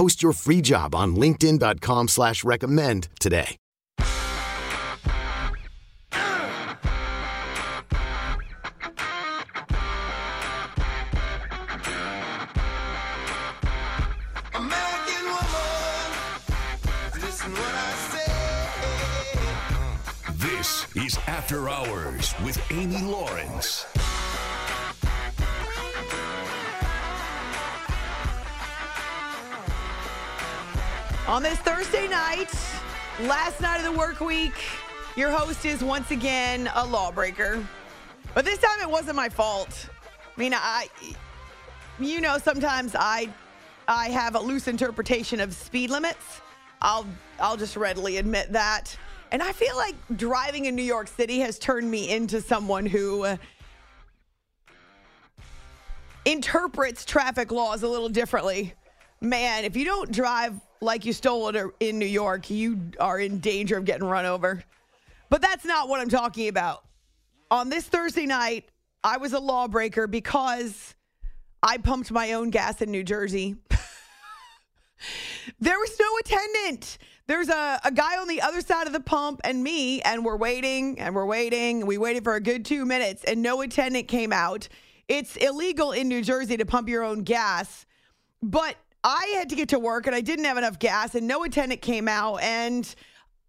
Post your free job on linkedin.com slash recommend today. American woman, listen what I say. This is After Hours with Amy Lawrence. On this Thursday night, last night of the work week, your host is once again a lawbreaker. But this time it wasn't my fault. I mean, I you know, sometimes I I have a loose interpretation of speed limits. I'll I'll just readily admit that. And I feel like driving in New York City has turned me into someone who uh, interprets traffic laws a little differently. Man, if you don't drive like you stole it in New York, you are in danger of getting run over. But that's not what I'm talking about. On this Thursday night, I was a lawbreaker because I pumped my own gas in New Jersey. there was no attendant. There's a, a guy on the other side of the pump and me, and we're waiting and we're waiting. We waited for a good two minutes, and no attendant came out. It's illegal in New Jersey to pump your own gas, but I had to get to work and I didn't have enough gas, and no attendant came out. And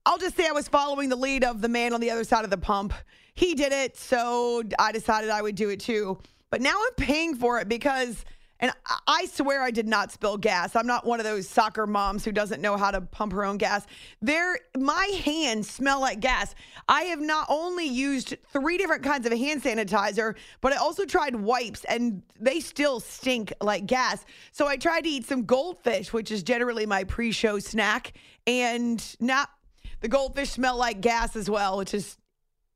I'll just say I was following the lead of the man on the other side of the pump. He did it, so I decided I would do it too. But now I'm paying for it because, and I- swear I did not spill gas. I'm not one of those soccer moms who doesn't know how to pump her own gas. There, my hands smell like gas. I have not only used three different kinds of hand sanitizer, but I also tried wipes, and they still stink like gas. So I tried to eat some goldfish, which is generally my pre-show snack, and not the goldfish smell like gas as well, which is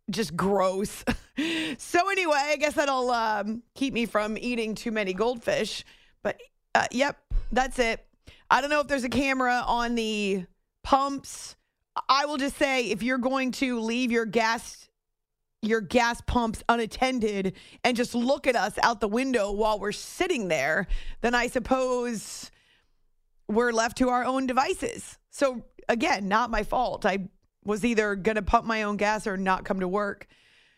just gross. so anyway, I guess that'll um, keep me from eating too many goldfish. But uh, yep, that's it. I don't know if there's a camera on the pumps. I will just say if you're going to leave your gas your gas pumps unattended and just look at us out the window while we're sitting there, then I suppose we're left to our own devices. So again, not my fault. I was either going to pump my own gas or not come to work,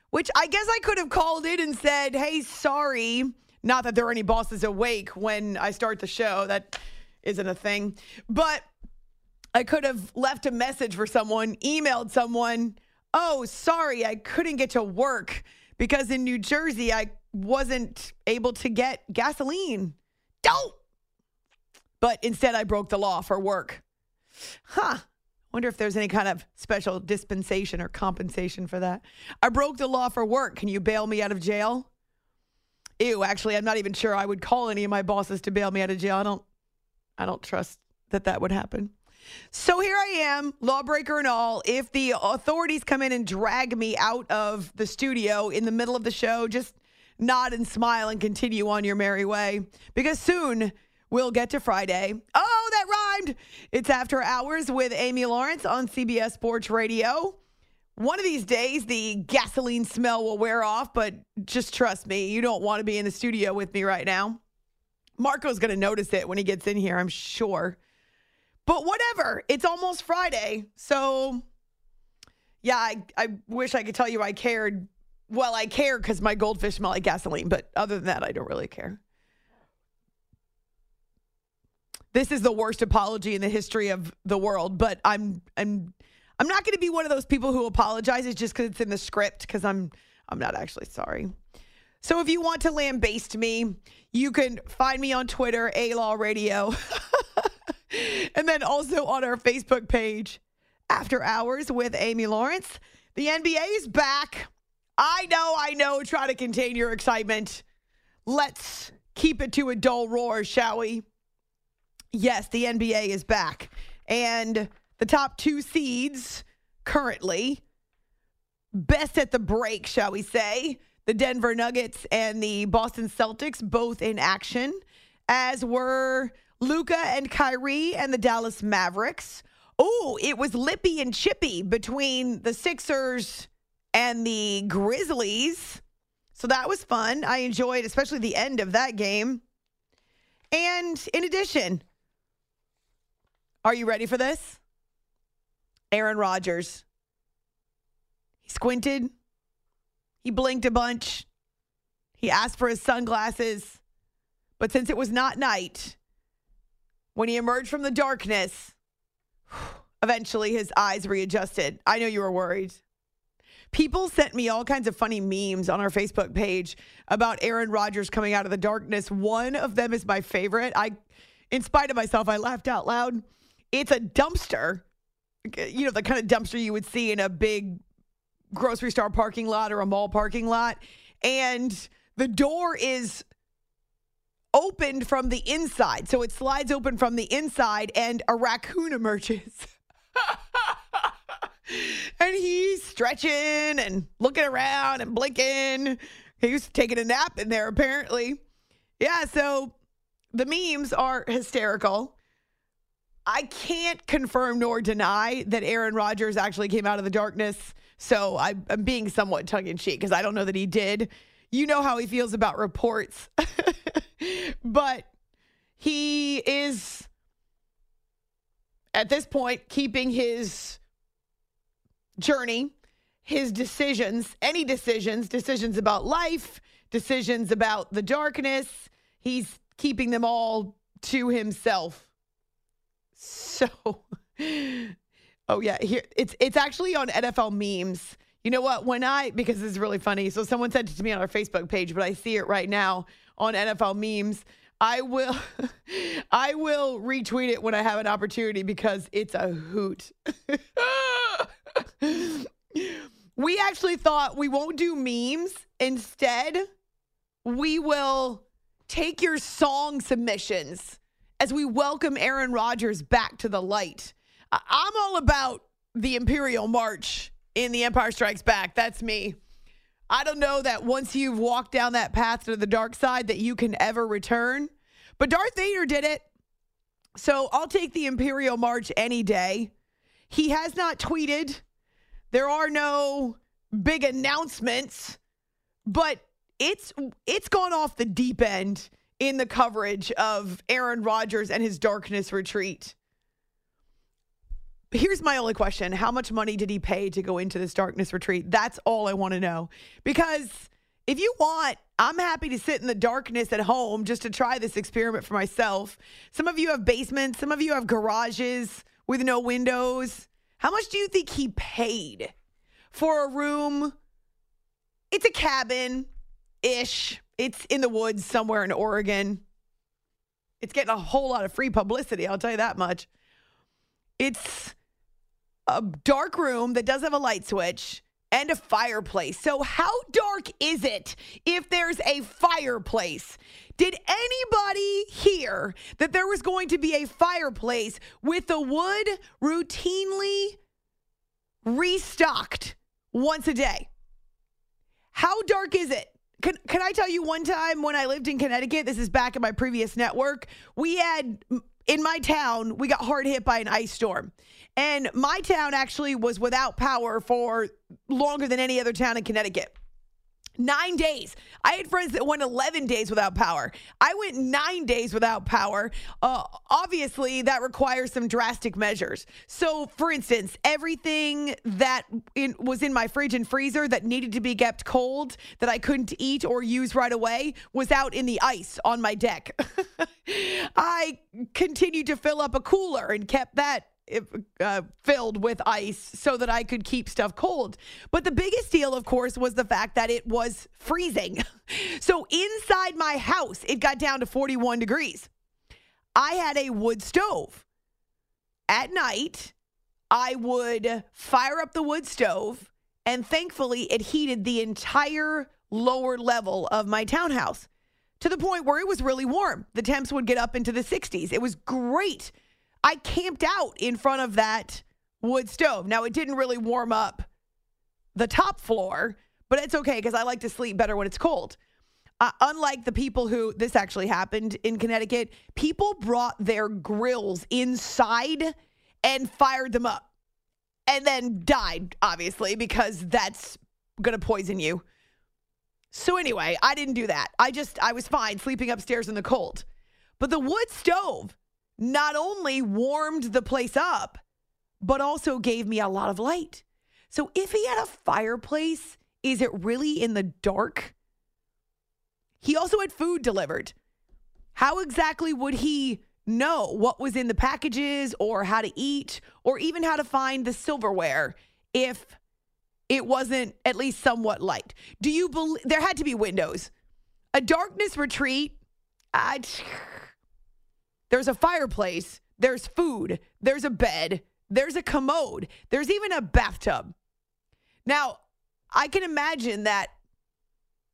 which I guess I could have called in and said, "Hey, sorry." Not that there are any bosses awake when I start the show. That isn't a thing. But I could have left a message for someone, emailed someone, "Oh, sorry, I couldn't get to work because in New Jersey I wasn't able to get gasoline." Don't. But instead I broke the law for work. Huh. Wonder if there's any kind of special dispensation or compensation for that. I broke the law for work. Can you bail me out of jail? Ew, actually, I'm not even sure I would call any of my bosses to bail me out of jail. I don't I don't trust that that would happen. So here I am, lawbreaker and all. If the authorities come in and drag me out of the studio in the middle of the show, just nod and smile and continue on your merry way because soon we'll get to Friday. Oh, that It's after hours with Amy Lawrence on CBS Sports Radio. One of these days, the gasoline smell will wear off, but just trust me, you don't want to be in the studio with me right now. Marco's going to notice it when he gets in here, I'm sure. But whatever, it's almost Friday. So, yeah, I, I wish I could tell you I cared. Well, I care because my goldfish smell like gasoline, but other than that, I don't really care. This is the worst apology in the history of the world, but I'm I'm I'm not going to be one of those people who apologizes just because it's in the script because I'm I'm not actually sorry. So if you want to lambaste me, you can find me on Twitter, A Law Radio, and then also on our Facebook page, After Hours with Amy Lawrence. The NBA is back. I know, I know. Try to contain your excitement. Let's keep it to a dull roar, shall we? Yes, the NBA is back. And the top two seeds currently, best at the break, shall we say, the Denver Nuggets and the Boston Celtics, both in action, as were Luka and Kyrie and the Dallas Mavericks. Oh, it was lippy and chippy between the Sixers and the Grizzlies. So that was fun. I enjoyed especially the end of that game. And in addition, are you ready for this? Aaron Rodgers. He squinted. He blinked a bunch. He asked for his sunglasses. But since it was not night, when he emerged from the darkness, eventually his eyes readjusted. I know you were worried. People sent me all kinds of funny memes on our Facebook page about Aaron Rodgers coming out of the darkness. One of them is my favorite. I, in spite of myself, I laughed out loud. It's a dumpster, you know, the kind of dumpster you would see in a big grocery store parking lot or a mall parking lot. And the door is opened from the inside. So it slides open from the inside and a raccoon emerges. and he's stretching and looking around and blinking. He was taking a nap in there, apparently. Yeah, so the memes are hysterical. I can't confirm nor deny that Aaron Rodgers actually came out of the darkness. So I, I'm being somewhat tongue in cheek because I don't know that he did. You know how he feels about reports. but he is, at this point, keeping his journey, his decisions, any decisions, decisions about life, decisions about the darkness. He's keeping them all to himself. So, oh yeah, here it's it's actually on NFL memes. You know what? When I because this is really funny. So someone sent it to me on our Facebook page, but I see it right now on NFL memes. I will I will retweet it when I have an opportunity because it's a hoot. we actually thought we won't do memes. Instead, we will take your song submissions as we welcome Aaron Rodgers back to the light. I'm all about the Imperial March in The Empire Strikes Back. That's me. I don't know that once you've walked down that path to the dark side that you can ever return. But Darth Vader did it. So I'll take the Imperial March any day. He has not tweeted. There are no big announcements, but it's it's gone off the deep end in the coverage of Aaron Rodgers and his darkness retreat. Here's my only question. How much money did he pay to go into this darkness retreat? That's all I want to know. Because if you want, I'm happy to sit in the darkness at home just to try this experiment for myself. Some of you have basements, some of you have garages with no windows. How much do you think he paid for a room? It's a cabin ish. It's in the woods somewhere in Oregon. It's getting a whole lot of free publicity, I'll tell you that much. It's a dark room that does have a light switch and a fireplace. So, how dark is it if there's a fireplace? Did anybody hear that there was going to be a fireplace with the wood routinely restocked once a day? How dark is it? Can, can I tell you one time when I lived in Connecticut? This is back in my previous network. We had in my town, we got hard hit by an ice storm. And my town actually was without power for longer than any other town in Connecticut. Nine days. I had friends that went 11 days without power. I went nine days without power. Uh, obviously, that requires some drastic measures. So, for instance, everything that in, was in my fridge and freezer that needed to be kept cold, that I couldn't eat or use right away, was out in the ice on my deck. I continued to fill up a cooler and kept that uh, filled with ice so that I could keep stuff cold. But the biggest deal, of course, was the fact that it was freezing. so inside my house, it got down to 41 degrees. I had a wood stove. At night, I would fire up the wood stove, and thankfully, it heated the entire lower level of my townhouse to the point where it was really warm. The temps would get up into the 60s. It was great. I camped out in front of that wood stove. Now, it didn't really warm up the top floor, but it's okay because I like to sleep better when it's cold. Uh, unlike the people who this actually happened in Connecticut, people brought their grills inside and fired them up and then died, obviously, because that's going to poison you. So, anyway, I didn't do that. I just, I was fine sleeping upstairs in the cold. But the wood stove not only warmed the place up, but also gave me a lot of light. So, if he had a fireplace, is it really in the dark? He also had food delivered. How exactly would he know what was in the packages or how to eat or even how to find the silverware if it wasn't at least somewhat light? Do you believe there had to be windows? A darkness retreat, I, there's a fireplace, there's food, there's a bed, there's a commode, there's even a bathtub. Now, I can imagine that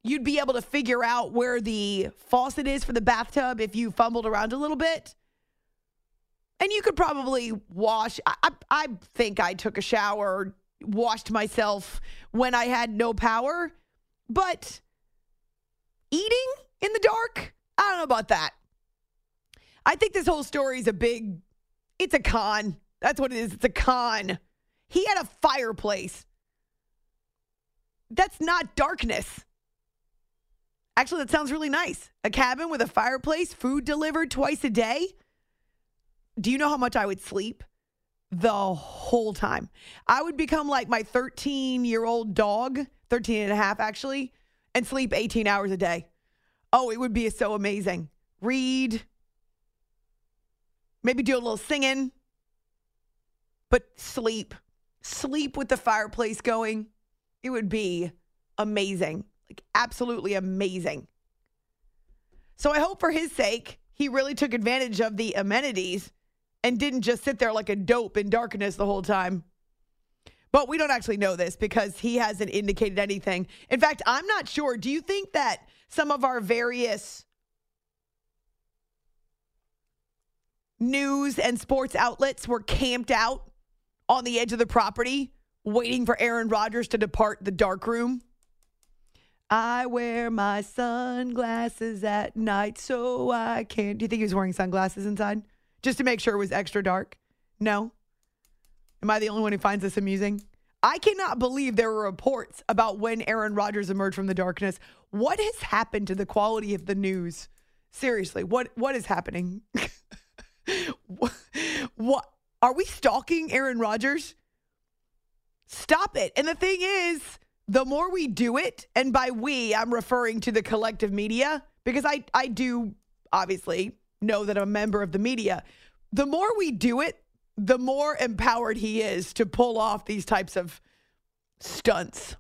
you'd be able to figure out where the faucet is for the bathtub if you fumbled around a little bit. And you could probably wash. I, I, think I took a shower, washed myself when I had no power. But eating in the dark, I don't know about that. I think this whole story is a big, it's a con. That's what it is. It's a con. He had a fireplace. That's not darkness. Actually, that sounds really nice. A cabin with a fireplace, food delivered twice a day. Do you know how much I would sleep? The whole time. I would become like my 13 year old dog, 13 and a half actually, and sleep 18 hours a day. Oh, it would be so amazing. Read, maybe do a little singing, but sleep. Sleep with the fireplace going. It would be amazing. Like, absolutely amazing. So I hope for his sake, he really took advantage of the amenities and didn't just sit there like a dope in darkness the whole time. But we don't actually know this because he hasn't indicated anything. In fact, I'm not sure. Do you think that some of our various news and sports outlets were camped out on the edge of the property waiting for Aaron Rodgers to depart the dark room? I wear my sunglasses at night so I can't. Do you think he was wearing sunglasses inside? Just to make sure it was extra dark? No? Am I the only one who finds this amusing? I cannot believe there were reports about when Aaron Rodgers emerged from the darkness. What has happened to the quality of the news? Seriously, what what is happening? what, are we stalking Aaron Rodgers? Stop it. And the thing is, the more we do it, and by we, I'm referring to the collective media, because I, I do obviously know that I'm a member of the media. The more we do it, the more empowered he is to pull off these types of stunts.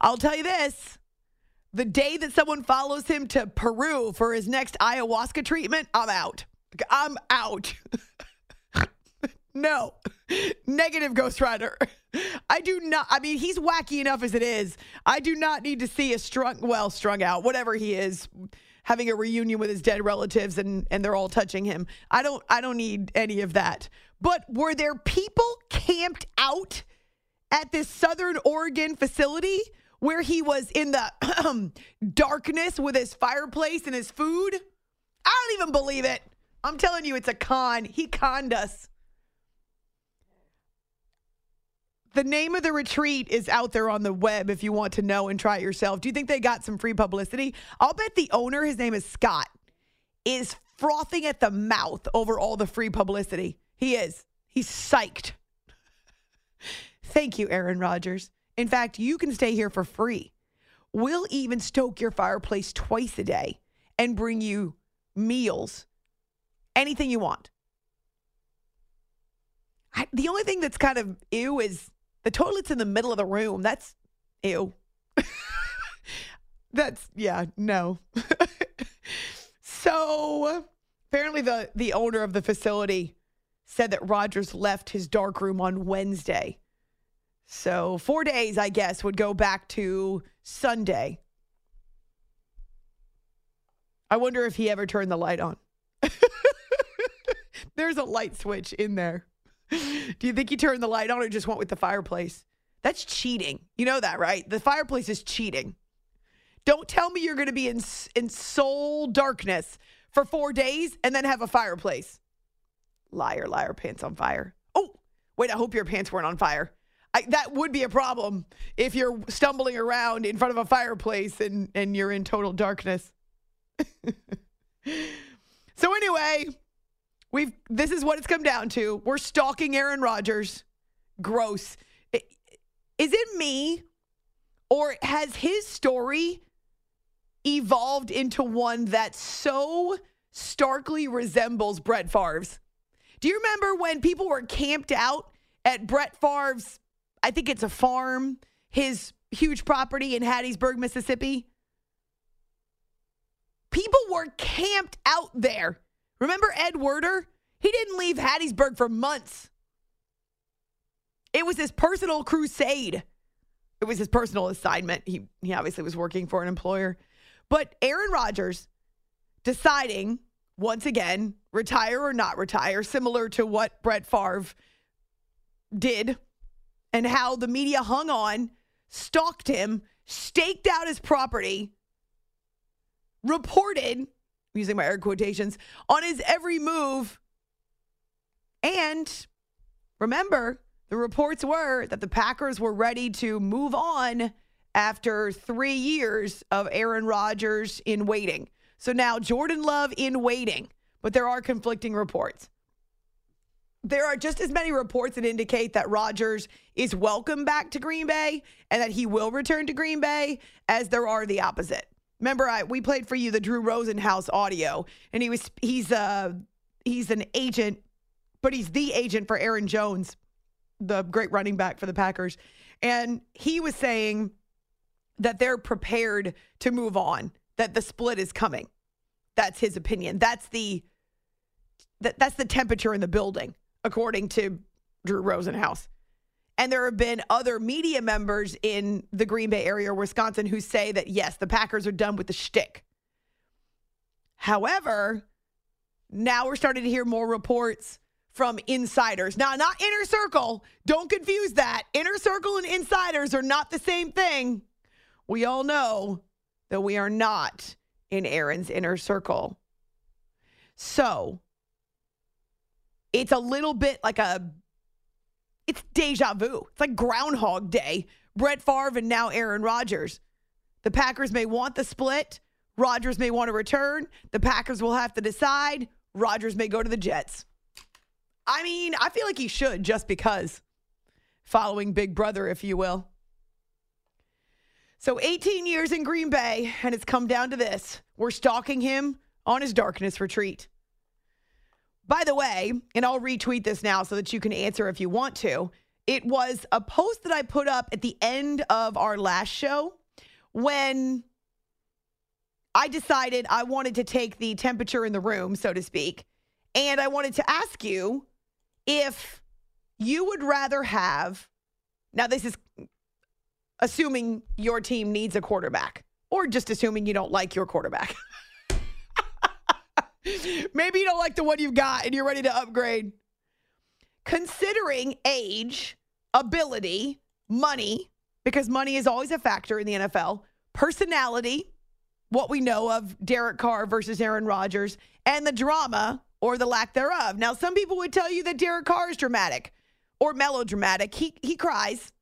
I'll tell you this the day that someone follows him to Peru for his next ayahuasca treatment, I'm out. I'm out. no, negative Ghost Rider. I do not. I mean, he's wacky enough as it is. I do not need to see a strung, well, strung out, whatever he is, having a reunion with his dead relatives and and they're all touching him. I don't. I don't need any of that. But were there people camped out at this Southern Oregon facility where he was in the darkness with his fireplace and his food? I don't even believe it. I'm telling you, it's a con. He conned us. The name of the retreat is out there on the web if you want to know and try it yourself. Do you think they got some free publicity? I'll bet the owner, his name is Scott, is frothing at the mouth over all the free publicity. He is. He's psyched. Thank you, Aaron Rodgers. In fact, you can stay here for free. We'll even stoke your fireplace twice a day and bring you meals, anything you want. I, the only thing that's kind of ew is the toilet's in the middle of the room. That's ew. that's yeah, no. so apparently the the owner of the facility said that Rodgers left his dark room on Wednesday. So four days, I guess, would go back to Sunday. I wonder if he ever turned the light on. There's a light switch in there. Do you think he turned the light on or just went with the fireplace? That's cheating. You know that, right? The fireplace is cheating. Don't tell me you're going to be in in soul darkness for 4 days and then have a fireplace. Liar, liar, pants on fire. Oh, wait, I hope your pants weren't on fire. I, that would be a problem if you're stumbling around in front of a fireplace and, and you're in total darkness. so anyway, we've this is what it's come down to. We're stalking Aaron Rodgers. Gross. Is it me or has his story evolved into one that so starkly resembles Brett Favre's? Do you remember when people were camped out at Brett Favre's I think it's a farm, his huge property in Hattiesburg, Mississippi? People were camped out there. Remember Ed Werder? He didn't leave Hattiesburg for months. It was his personal crusade. It was his personal assignment. He, he obviously was working for an employer. But Aaron Rodgers deciding, once again, retire or not retire, similar to what Brett Favre did and how the media hung on, stalked him, staked out his property, reported, using my air quotations, on his every move. And remember, the reports were that the Packers were ready to move on after three years of Aaron Rodgers in waiting. So now Jordan Love in waiting, but there are conflicting reports. There are just as many reports that indicate that Rodgers is welcome back to Green Bay and that he will return to Green Bay as there are the opposite. Remember, I, we played for you the Drew Rosenhaus audio, and he was he's uh he's an agent, but he's the agent for Aaron Jones, the great running back for the Packers, and he was saying that they're prepared to move on, that the split is coming. That's his opinion. That's the that, that's the temperature in the building, according to Drew Rosenhaus. And there have been other media members in the Green Bay area or Wisconsin who say that, yes, the Packers are done with the shtick. However, now we're starting to hear more reports from insiders. Now, not inner circle. Don't confuse that. Inner circle and insiders are not the same thing. We all know that we are not in Aaron's inner circle. So it's a little bit like a it's deja vu. It's like Groundhog Day. Brett Favre and now Aaron Rodgers. The Packers may want the split. Rodgers may want to return. The Packers will have to decide. Rodgers may go to the Jets. I mean, I feel like he should just because following Big Brother, if you will. So 18 years in Green Bay, and it's come down to this. We're stalking him on his darkness retreat. By the way, and I'll retweet this now so that you can answer if you want to. It was a post that I put up at the end of our last show when I decided I wanted to take the temperature in the room, so to speak. And I wanted to ask you if you would rather have, now, this is assuming your team needs a quarterback, or just assuming you don't like your quarterback. Maybe you don't like the one you've got and you're ready to upgrade. Considering age, ability, money, because money is always a factor in the NFL, personality, what we know of Derek Carr versus Aaron Rodgers, and the drama or the lack thereof. Now, some people would tell you that Derek Carr is dramatic or melodramatic. He he cries.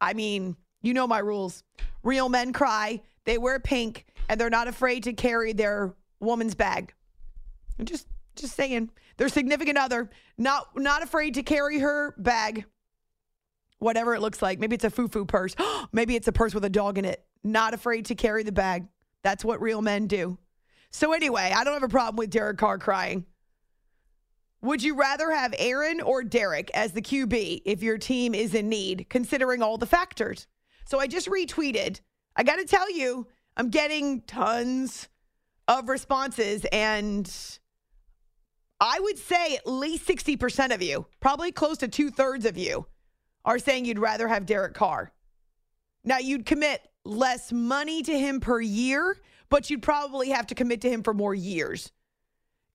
I mean, you know my rules. Real men cry. They wear pink, and they're not afraid to carry their woman's bag. Just just saying. Their significant other not not afraid to carry her bag. Whatever it looks like. Maybe it's a foo-foo purse. Maybe it's a purse with a dog in it. Not afraid to carry the bag. That's what real men do. So anyway, I don't have a problem with Derek Carr crying. Would you rather have Aaron or Derek as the QB if your team is in need, considering all the factors? So I just retweeted. I got to tell you, I'm getting tons of responses, and I would say at least 60% of you, probably close to two thirds of you, are saying you'd rather have Derek Carr. Now, you'd commit less money to him per year, but you'd probably have to commit to him for more years.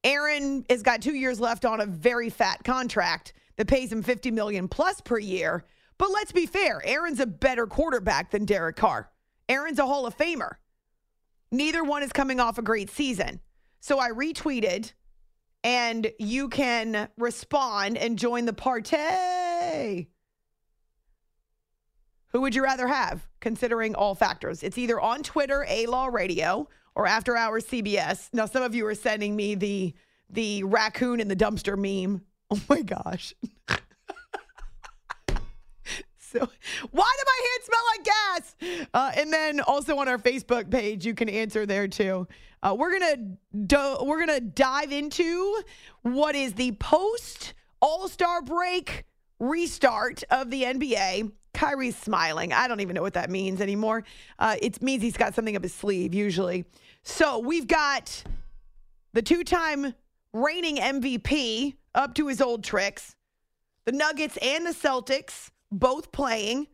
Aaron has got two years left on a very fat contract that pays him 50 million plus per year. But let's be fair, Aaron's a better quarterback than Derek Carr. Aaron's a Hall of Famer. Neither one is coming off a great season. So I retweeted, and you can respond and join the party. Who would you rather have, considering all factors? It's either on Twitter, A Law Radio, or After Hours CBS. Now, some of you are sending me the the raccoon in the dumpster meme. Oh my gosh. so, why do my hands smell like gas? Uh, and then also on our Facebook page, you can answer there too. Uh, we're gonna do, we're gonna dive into what is the post All Star break restart of the NBA. Kyrie's smiling. I don't even know what that means anymore. Uh, it means he's got something up his sleeve, usually. So we've got the two time reigning MVP up to his old tricks, the Nuggets and the Celtics both playing.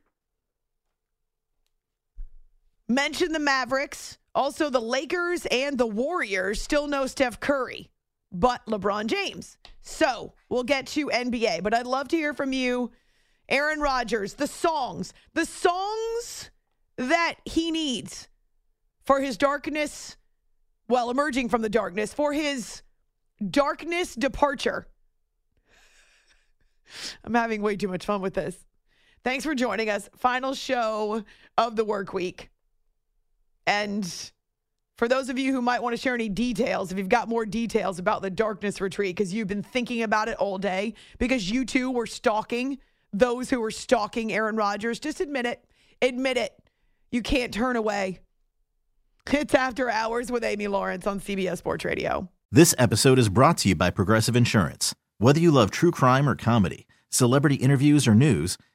Mention the Mavericks. Also, the Lakers and the Warriors still no Steph Curry, but LeBron James. So we'll get to NBA, but I'd love to hear from you. Aaron Rodgers, the songs, the songs that he needs for his darkness, well, emerging from the darkness, for his darkness departure. I'm having way too much fun with this. Thanks for joining us. Final show of the work week. And for those of you who might want to share any details, if you've got more details about the darkness retreat, because you've been thinking about it all day, because you too were stalking those who were stalking Aaron Rodgers, just admit it. Admit it. You can't turn away. It's After Hours with Amy Lawrence on CBS Sports Radio. This episode is brought to you by Progressive Insurance. Whether you love true crime or comedy, celebrity interviews or news,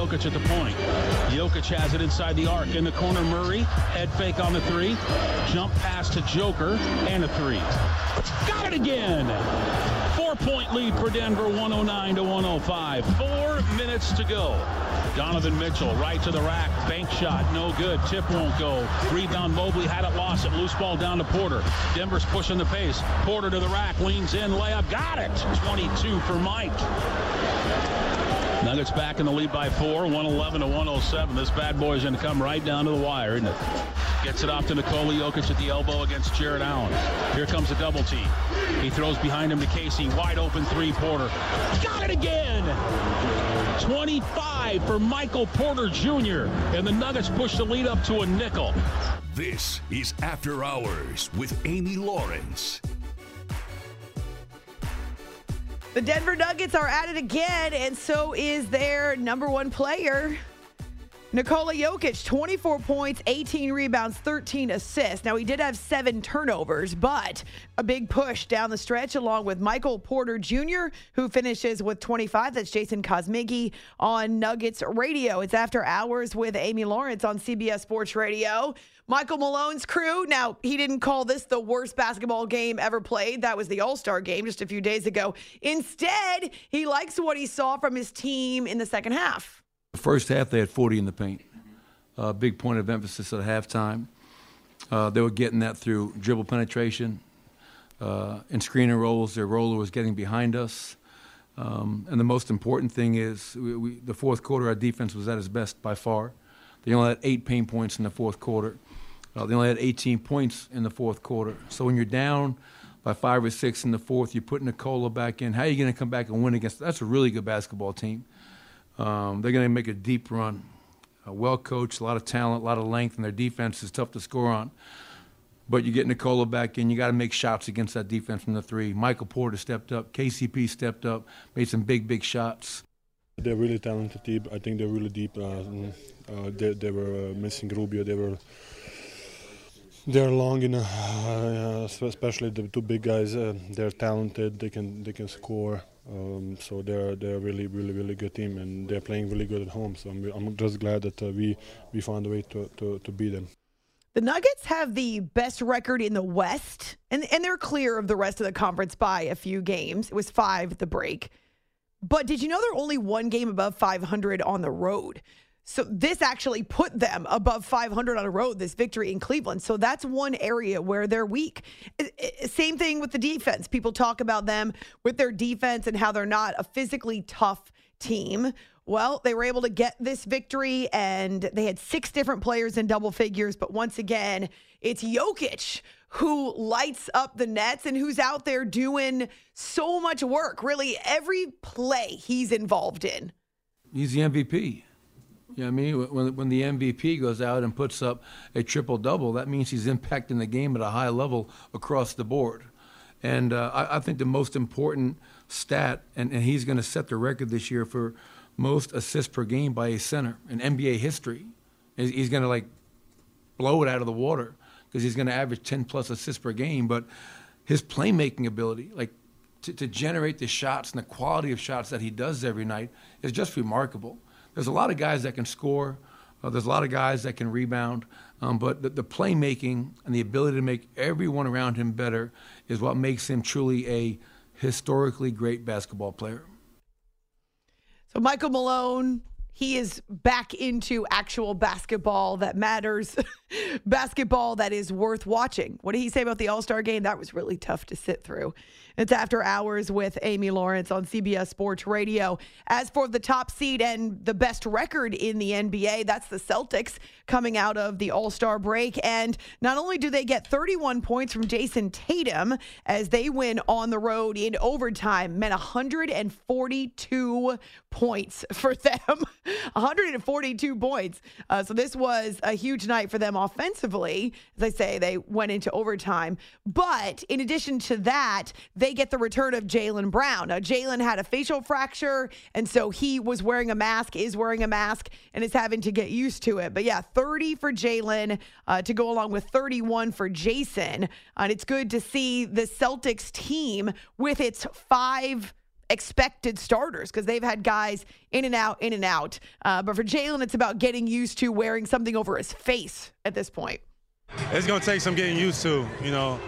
Jokic at the point. Jokic has it inside the arc. In the corner, Murray. Head fake on the three. Jump pass to Joker. And a three. Got it again. Four point lead for Denver, 109 to 105. Four minutes to go. Donovan Mitchell right to the rack. Bank shot. No good. Tip won't go. Rebound Mobley had it lost it. Loose ball down to Porter. Denver's pushing the pace. Porter to the rack. Leans in. Layup. Got it. 22 for Mike. Nuggets back in the lead by four, 111 to 107. This bad boy is going to come right down to the wire, isn't it? Gets it off to Nikola Jokic at the elbow against Jarrett Allen. Here comes a double team. He throws behind him to Casey. Wide open three, Porter. Got it again! 25 for Michael Porter Jr. And the Nuggets push the lead up to a nickel. This is After Hours with Amy Lawrence. The Denver Nuggets are at it again, and so is their number one player, Nikola Jokic, 24 points, 18 rebounds, 13 assists. Now, he did have seven turnovers, but a big push down the stretch along with Michael Porter Jr., who finishes with 25. That's Jason Kosmicki on Nuggets Radio. It's after hours with Amy Lawrence on CBS Sports Radio. Michael Malone's crew. Now, he didn't call this the worst basketball game ever played. That was the All Star game just a few days ago. Instead, he likes what he saw from his team in the second half. The first half, they had 40 in the paint. Uh, big point of emphasis at halftime. Uh, they were getting that through dribble penetration uh, and screen and rolls. Their roller was getting behind us. Um, and the most important thing is we, we, the fourth quarter, our defense was at its best by far. They only had eight paint points in the fourth quarter. Uh, they only had 18 points in the fourth quarter. So when you're down by five or six in the fourth, you're putting Nikola back in. How are you going to come back and win against? That's a really good basketball team. Um, they're going to make a deep run. Uh, well coached, a lot of talent, a lot of length, and their defense is tough to score on. But you get Nikola back in, you got to make shots against that defense from the three. Michael Porter stepped up, KCP stepped up, made some big, big shots. They're really talented team. I think they're really deep. Uh, uh, they, they, were uh, missing Rubio. They were they're long enough, uh, especially the two big guys. Uh, they're talented. They can they can score. Um, so they're they're really really really good team, and they're playing really good at home. So I'm, I'm just glad that uh, we we found a way to, to, to beat them. The Nuggets have the best record in the West, and and they're clear of the rest of the conference by a few games. It was five at the break. But did you know they're only one game above 500 on the road? So this actually put them above 500 on a road, this victory in Cleveland. So that's one area where they're weak. Same thing with the defense. People talk about them with their defense and how they're not a physically tough team. Well, they were able to get this victory and they had six different players in double figures. But once again, it's Jokic who lights up the nets and who's out there doing so much work. Really, every play he's involved in. He's the MVP. You know what I mean? When, when the MVP goes out and puts up a triple double, that means he's impacting the game at a high level across the board. And uh, I, I, think the most important stat, and, and he's going to set the record this year for most assists per game by a center in NBA history. He's, he's going to like blow it out of the water because he's going to average 10 plus assists per game. But his playmaking ability, like to, to generate the shots and the quality of shots that he does every night, is just remarkable. There's a lot of guys that can score. Uh, there's a lot of guys that can rebound. Um, but the, the, playmaking and the ability to make everyone around him better is what makes him truly a historically great basketball player. So, Michael Malone, he is back into actual basketball that matters, basketball that is worth watching. What did he say about the All Star game? That was really tough to sit through. It's After Hours with Amy Lawrence on CBS Sports Radio. As for the top seed and the best record in the NBA, that's the Celtics coming out of the All Star break. And not only do they get 31 points from Jayson Tatum as they win on the road in overtime, meant 142 points for them. 142 points. Uh, so this was a huge night for them offensively. As I say, they went into overtime. But in addition to that, they get the return of Jaylen Brown. Now, Jaylen had a facial fracture, and so he was wearing a mask, is wearing a mask, and is having to get used to it. But yeah, 30 for Jaylen uh, to go along with 31 for Jason. And it's good to see the Celtics team with its five expected starters because they've had guys in and out, in and out. Uh, but for Jaylen, it's about getting used to wearing something over his face at this point. It's going to take some getting used to, you know,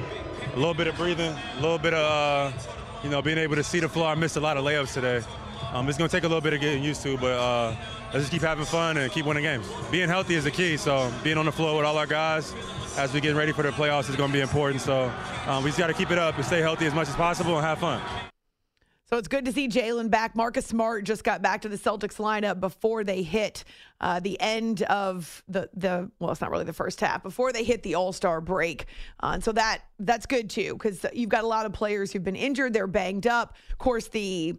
a little bit of breathing, a little bit of, uh, you know, being able to see the floor. I missed a lot of layups today. Um, it's going to take a little bit of getting used to, but uh, let's just keep having fun and keep winning games. Being healthy is the key, so being on the floor with all our guys as we get ready for the playoffs is going to be important. So um, we just got to keep it up and stay healthy as much as possible and have fun. So it's good to see Jaylen back. Marcus Smart just got back to the Celtics lineup before they hit uh, the end of the the well, it's not really the first half before they hit the All Star break, uh, and so that that's good too because you've got a lot of players who've been injured, they're banged up. Of course, the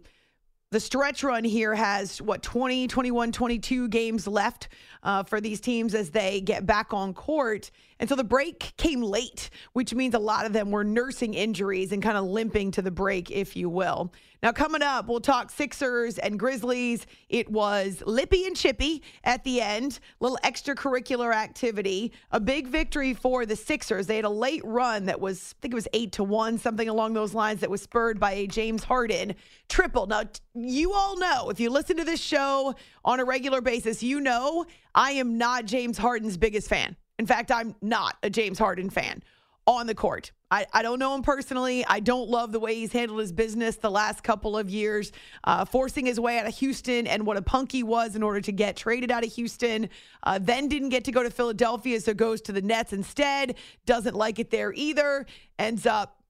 the stretch run here has what 20 21 22 games left uh, for these teams as they get back on court and so the break came late which means a lot of them were nursing injuries and kind of limping to the break if you will now coming up we'll talk sixers and grizzlies. It was lippy and chippy at the end. Little extracurricular activity. A big victory for the sixers. They had a late run that was i think it was eight to one something along those lines that was spurred by a james harden triple. Now you all know if you listen to this show on a regular basis, you know I am not James Harden's biggest fan. In fact, I'm not a James Harden fan on the court. I, I don't know him personally. I don't love the way he's handled his business the last couple of years, uh, forcing his way out of Houston and what a punk he was in order to get traded out of Houston. Uh, then didn't get to go to Philadelphia, so goes to the Nets instead. Doesn't like it there either. Ends up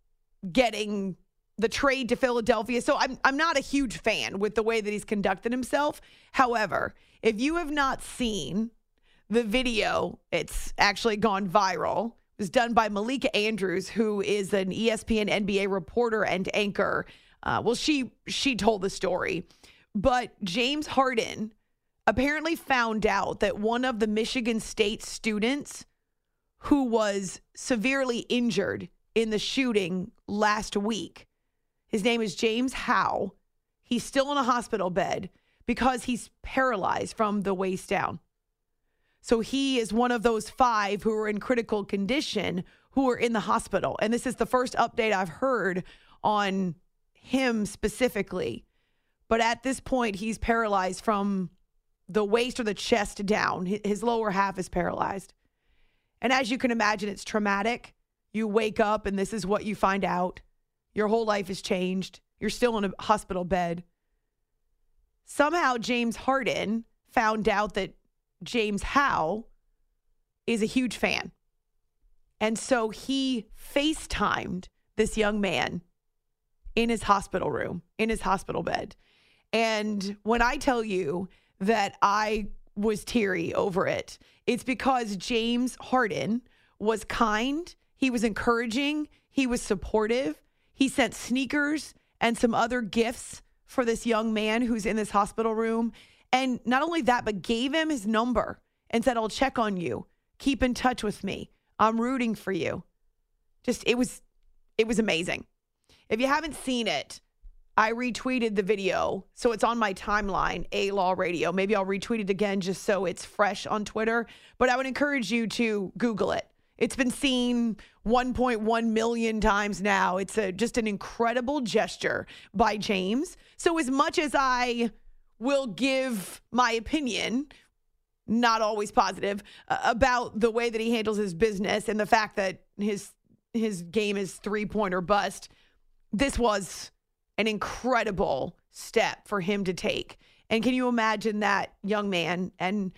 getting the trade to Philadelphia. So I'm I'm not a huge fan with the way that he's conducted himself. However, if you have not seen the video, it's actually gone viral. It was done by Malika Andrews, who is an ESPN NBA reporter and anchor. Uh, well, she she told the story, but James Harden apparently found out that one of the Michigan State students who was severely injured in the shooting last week his name is James Hao. He's still in a hospital bed because he's paralyzed from the waist down. So he is one of those five who are in critical condition who are in the hospital. And this is the first update I've heard on him specifically. But at this point, he's paralyzed from the waist or the chest down. His lower half is paralyzed. And as you can imagine, it's traumatic. You wake up and this is what you find out. Your whole life has changed. You're still in a hospital bed. Somehow, James Harden found out that James Hao is a huge fan. And so he FaceTimed this young man in his hospital room, in his hospital bed. And when I tell you that I was teary over it, it's because James Harden was kind, he was encouraging, he was supportive. He sent sneakers and some other gifts for this young man who's in this hospital room. And not only that, but gave him his number and said, I'll check on you. Keep in touch with me. I'm rooting for you. Just it was it was amazing. If you haven't seen it, I retweeted the video. So it's on my timeline, A Law Radio. Maybe I'll retweet it again just so it's fresh on Twitter. But I would encourage you to Google it. It's been seen 1.1 million times now. It's a, just an incredible gesture by James. So, as much as I will give my opinion, not always positive, uh, about the way that he handles his business and the fact that his his game is three pointer bust, this was an incredible step for him to take. And can you imagine that young man and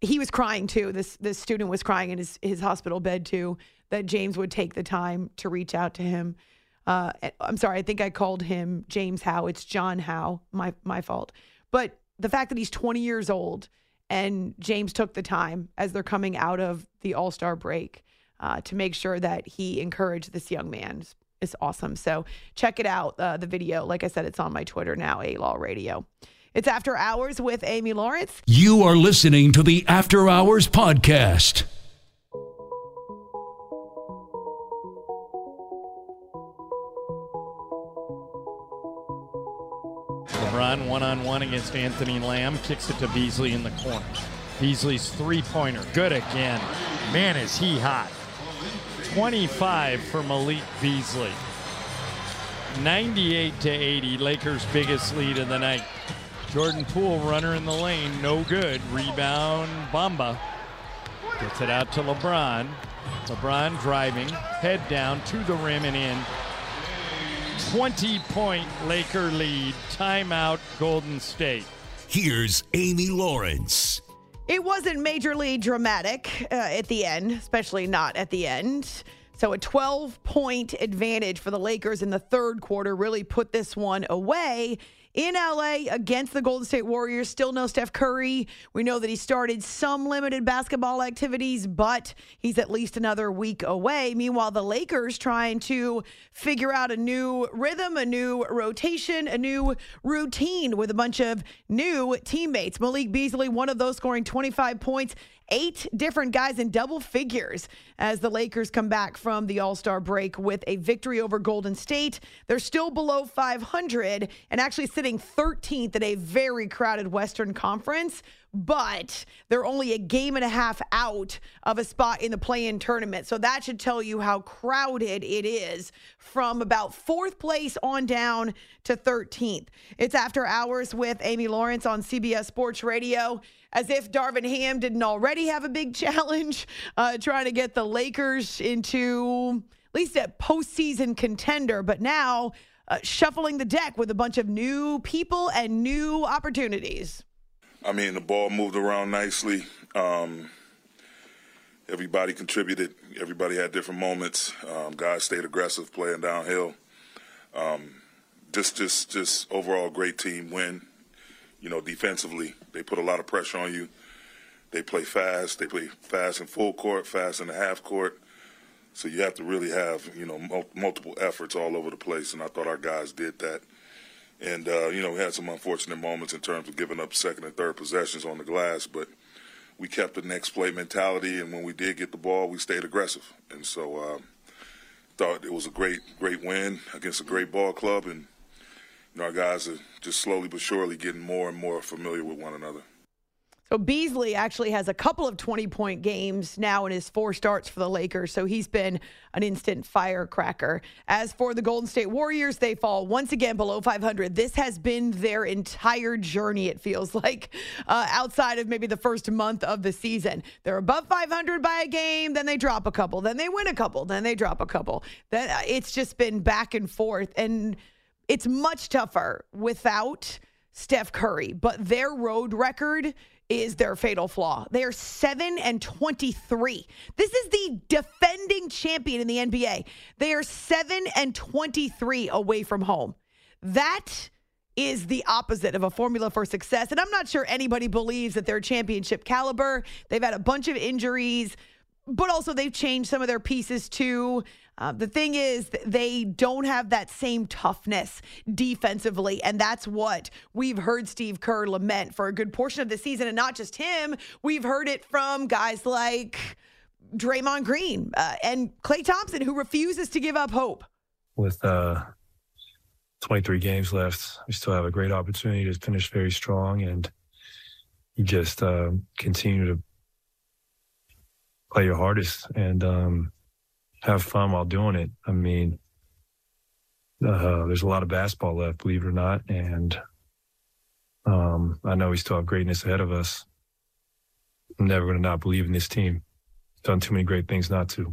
he was crying too. This this student was crying in his his hospital bed too. That James would take the time to reach out to him. Uh, I'm sorry, I think I called him James Hao. It's John Hao. My my fault. But the fact that he's 20 years old and James took the time as they're coming out of the All Star break uh, to make sure that he encouraged this young man is, awesome. So check it out. Uh, the video, like I said, it's on my Twitter now. A Law Radio. It's After Hours with Amy Lawrence. You are listening to the After Hours Podcast. One on one against Anthony Lamb, kicks it to Beasley in the corner. Beasley's three pointer, good again. Man, is he hot. 25 for Malik Beasley. 98 to 80, Lakers' biggest lead of the night. Jordan Poole, runner in the lane, no good. Rebound, Bamba. Gets it out to LeBron. LeBron driving, head down to the rim and in. 20 point Laker lead. Timeout, Golden State. Here's Amy Lawrence. It wasn't majorly dramatic uh, at the end, especially not at the end. So a 12 point advantage for the Lakers in the third quarter really put this one away in LA against the Golden State Warriors. Still no Steph Curry. We know that he started some limited basketball activities, but he's at least another week away. Meanwhile, the Lakers trying to figure out a new rhythm, a new rotation, a new routine with a bunch of new teammates. Malik Beasley, one of those, scoring 25 points eight different guys in double figures as the Lakers come back from the All Star break with a victory over Golden State. They're still below 500 and actually sitting 13th in a very crowded Western Conference. But they're only a game and a half out of a spot in the play in tournament. So that should tell you how crowded it is from about fourth place on down to 13th. It's after hours with Amy Lawrence on CBS Sports Radio as if Darvin Ham didn't already have a big challenge uh, trying to get the Lakers into at least a postseason contender. But now uh, shuffling the deck with a bunch of new people and new opportunities. I mean, the ball moved around nicely. Um, everybody contributed. Everybody had different moments. Um, guys stayed aggressive, playing downhill. Um, just, just, just overall great team win. You know, defensively, they put a lot of pressure on you. They play fast. They play fast in full court, fast in the half court. So you have to really have, you know, mul- multiple efforts all over the place. And I thought our guys did that. And, uh, you know, we had some unfortunate moments in terms of giving up second and third possessions on the glass, but we kept the next play mentality. And when we did get the ball, we stayed aggressive. And so, um, thought it was a great, great win against a great ball club. And, you know, our guys are just slowly but surely getting more and more familiar with one another. So Beasley actually has a couple of 20 point games now in his four starts for the Lakers. So he's been an instant firecracker. As for the Golden State Warriors, they fall once again below 500. This has been their entire journey, it feels like, uh, outside of maybe the first month of the season. They're above 500 by a game, then they drop a couple, then they win a couple, then they drop a couple. Then uh, it's just been back and forth. And it's much tougher without Steph Curry, but their road record is their fatal flaw. They are 7 and 23. This is the defending champion in the NBA. They are 7 and 23 away from home. That is the opposite of a formula for success. And I'm not sure anybody believes that they're championship caliber. They've had a bunch of injuries, but also they've changed some of their pieces too. Uh, the thing is, they don't have that same toughness defensively. And that's what we've heard Steve Kerr lament for a good portion of the season. And not just him, we've heard it from guys like Draymond Green uh, and Klay Thompson, who refuses to give up hope. With uh, 23 games left, we still have a great opportunity to finish very strong. And just uh, continue to play your hardest and um, have fun while doing it. I mean, uh, there's a lot of basketball left, believe it or not, and um, I know we still have greatness ahead of us. I'm never going to not believe in this team. Done too many great things not to.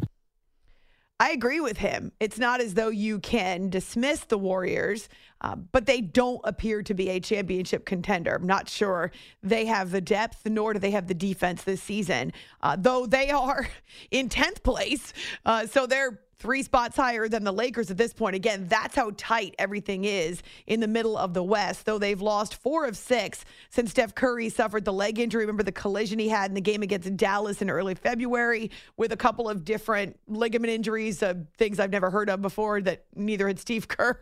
I agree with him. It's not as though you can dismiss the Warriors, uh, but they don't appear to be a championship contender. I'm not sure they have the depth, nor do they have the defense this season, uh, though they are in 10th place. Uh, so they're three spots higher than the Lakers at this point. Again, that's how tight everything is in the middle of the West, though they've lost four of six since Steph Curry suffered the leg injury. Remember the collision he had in the game against Dallas in early February with a couple of different ligament injuries, uh, things I've never heard of before that neither had Steve Kerr.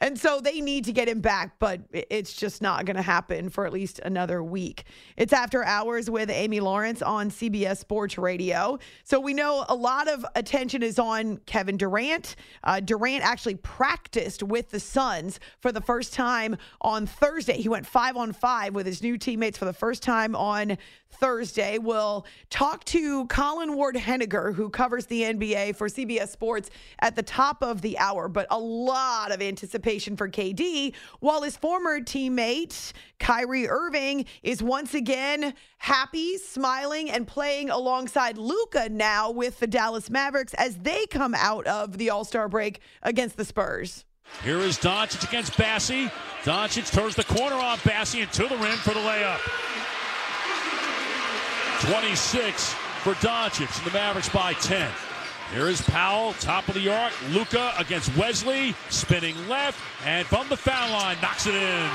And so they need to get him back, but it's just not going to happen for at least another week. It's after hours with Amy Lawrence on CBS Sports Radio. So we know a lot of attention is on Kevin Durant. Uh, Durant actually practiced with the Suns for the first time on Thursday. He went five on five with his new teammates for the first time on Thursday. We'll talk to Colin Ward Henninger, who covers the NBA for CBS Sports at the top of the hour, but a lot of anticipation for KD, while his former teammate, Kyrie Irving, is once again happy, smiling, and playing alongside Luka now with the Dallas Mavericks as they come out of the All Star break against the Spurs. Here is Doncic against Bassey. Doncic turns the corner off Bassey and to the rim for the layup. 26 for Doncic and the Mavericks by 10. Here is Powell, top of the arc. Luka against Wesley, spinning left, and from the foul line, knocks it in.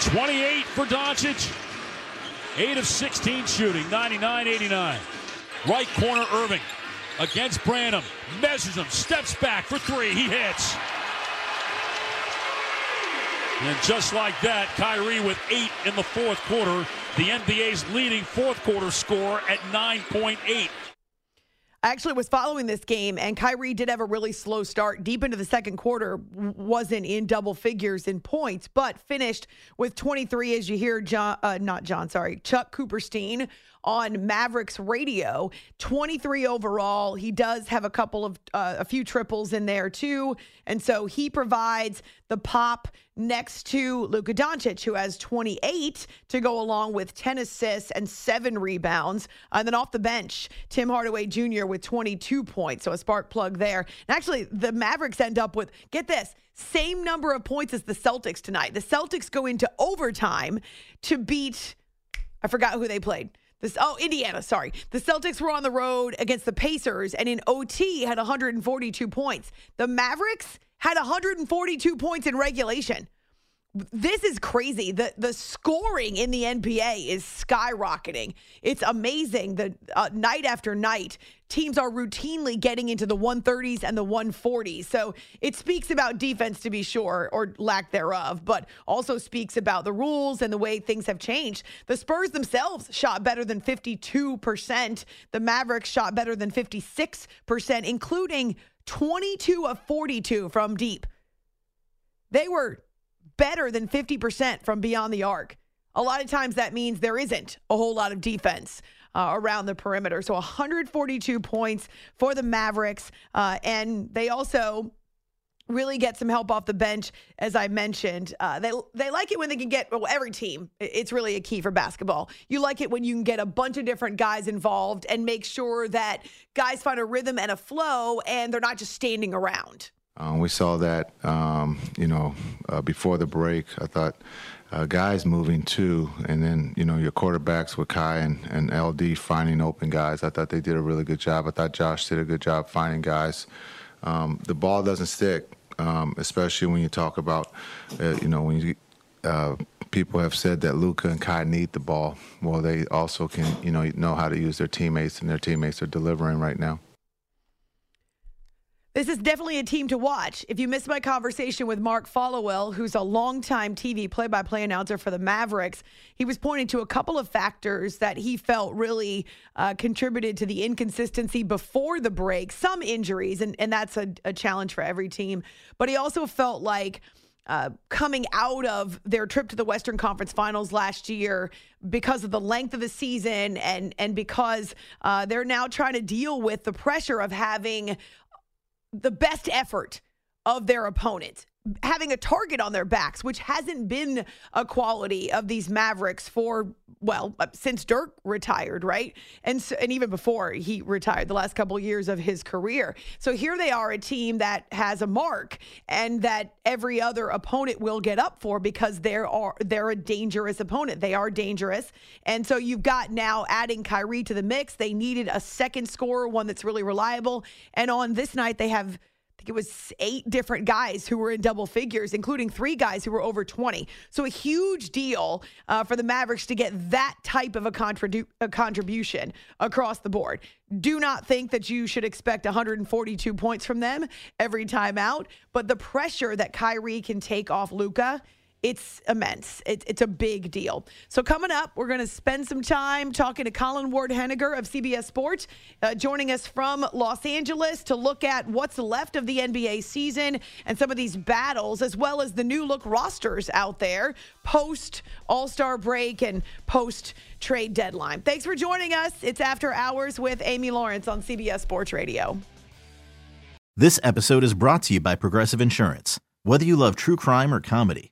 28 for Doncic. 8 of 16 shooting, 99 89. Right corner, Irving against Branham. Measures him, steps back for three. He hits. And just like that, Kyrie with eight in the fourth quarter, the NBA's leading fourth quarter score at 9.8. I actually was following this game, and Kyrie did have a really slow start. Deep into the second quarter, wasn't in double figures in points, but finished with 23. As you hear, John, uh, not John, sorry, Chuck Cooperstein on Mavericks radio. 23 overall. He does have a couple of uh, a few triples in there too, and so he provides the pop next to Luka Doncic, who has 28 to go along with 10 assists and seven rebounds. And then off the bench, Tim Hardaway Jr. with 22 points. So a spark plug there. And actually, the Mavericks end up with, get this, same number of points as the Celtics tonight. The Celtics go into overtime to beat, I forgot who they played. This, oh, Indiana, sorry. The Celtics were on the road against the Pacers and in OT had 142 points. The Mavericks had 142 points in regulation. This is crazy. The the scoring in the NBA is skyrocketing. It's amazing that uh, night after night teams are routinely getting into the 130s and the 140s. So it speaks about defense to be sure or lack thereof, but also speaks about the rules and the way things have changed. The Spurs themselves shot better than 52%. The Mavericks shot better than 56%, including 22 of 42 from deep. They were better than 50% from beyond the arc. A lot of times that means there isn't a whole lot of defense uh, around the perimeter. So 142 points for the Mavericks. Uh, and they also really get some help off the bench, as I mentioned. Uh, they they like it when they can get well. Every team, it's really a key for basketball. You like it when you can get a bunch of different guys involved and make sure that guys find a rhythm and a flow, and they're not just standing around. Um, we saw that, um, you know, uh, before the break. I thought uh, guys moving too, and then you know your quarterbacks with Kai and, and LD finding open guys. I thought they did a really good job. I thought Josh did a good job finding guys. Um, the ball doesn't stick, um, especially when you talk about, uh, you know, when you. Uh, people have said that Luka and Kai need the ball. Well, they also can, you know, know how to use their teammates, and their teammates are delivering right now. This is definitely a team to watch. If you missed my conversation with Mark Followill, who's a longtime TV play by play announcer for the Mavericks, he was pointing to a couple of factors that he felt really uh, contributed to the inconsistency before the break, some injuries, and, and that's a, a challenge for every team. But he also felt like, uh, coming out of their trip to the Western Conference Finals last year because of the length of the season and and because uh, they're now trying to deal with the pressure of having the best effort of their opponent having a target on their backs, which hasn't been a quality of these Mavericks for well uh, since Dirk retired, right? And so, and even before he retired, the last couple of years of his career. So here they are, a team that has a mark and that every other opponent will get up for because they're are they're a dangerous opponent. They are dangerous, and so you've got now adding Kyrie to the mix. They needed a second scorer, one that's really reliable, and on this night they have think it was eight different guys who were in double figures, including three guys who were over 20. So a huge deal uh, for the Mavericks to get that type of a, contribu- a contribution across the board. Do not think that you should expect 142 points from them every time out, but the pressure that Kyrie can take off Luka – it's immense. It, it's a big deal. So, coming up, we're going to spend some time talking to Colin Ward Henninger of CBS Sports, uh, joining us from Los Angeles to look at what's left of the NBA season and some of these battles, as well as the new look rosters out there post All Star break and post trade deadline. Thanks for joining us. It's After Hours with Amy Lawrence on CBS Sports Radio. This episode is brought to you by Progressive Insurance. Whether you love true crime or comedy,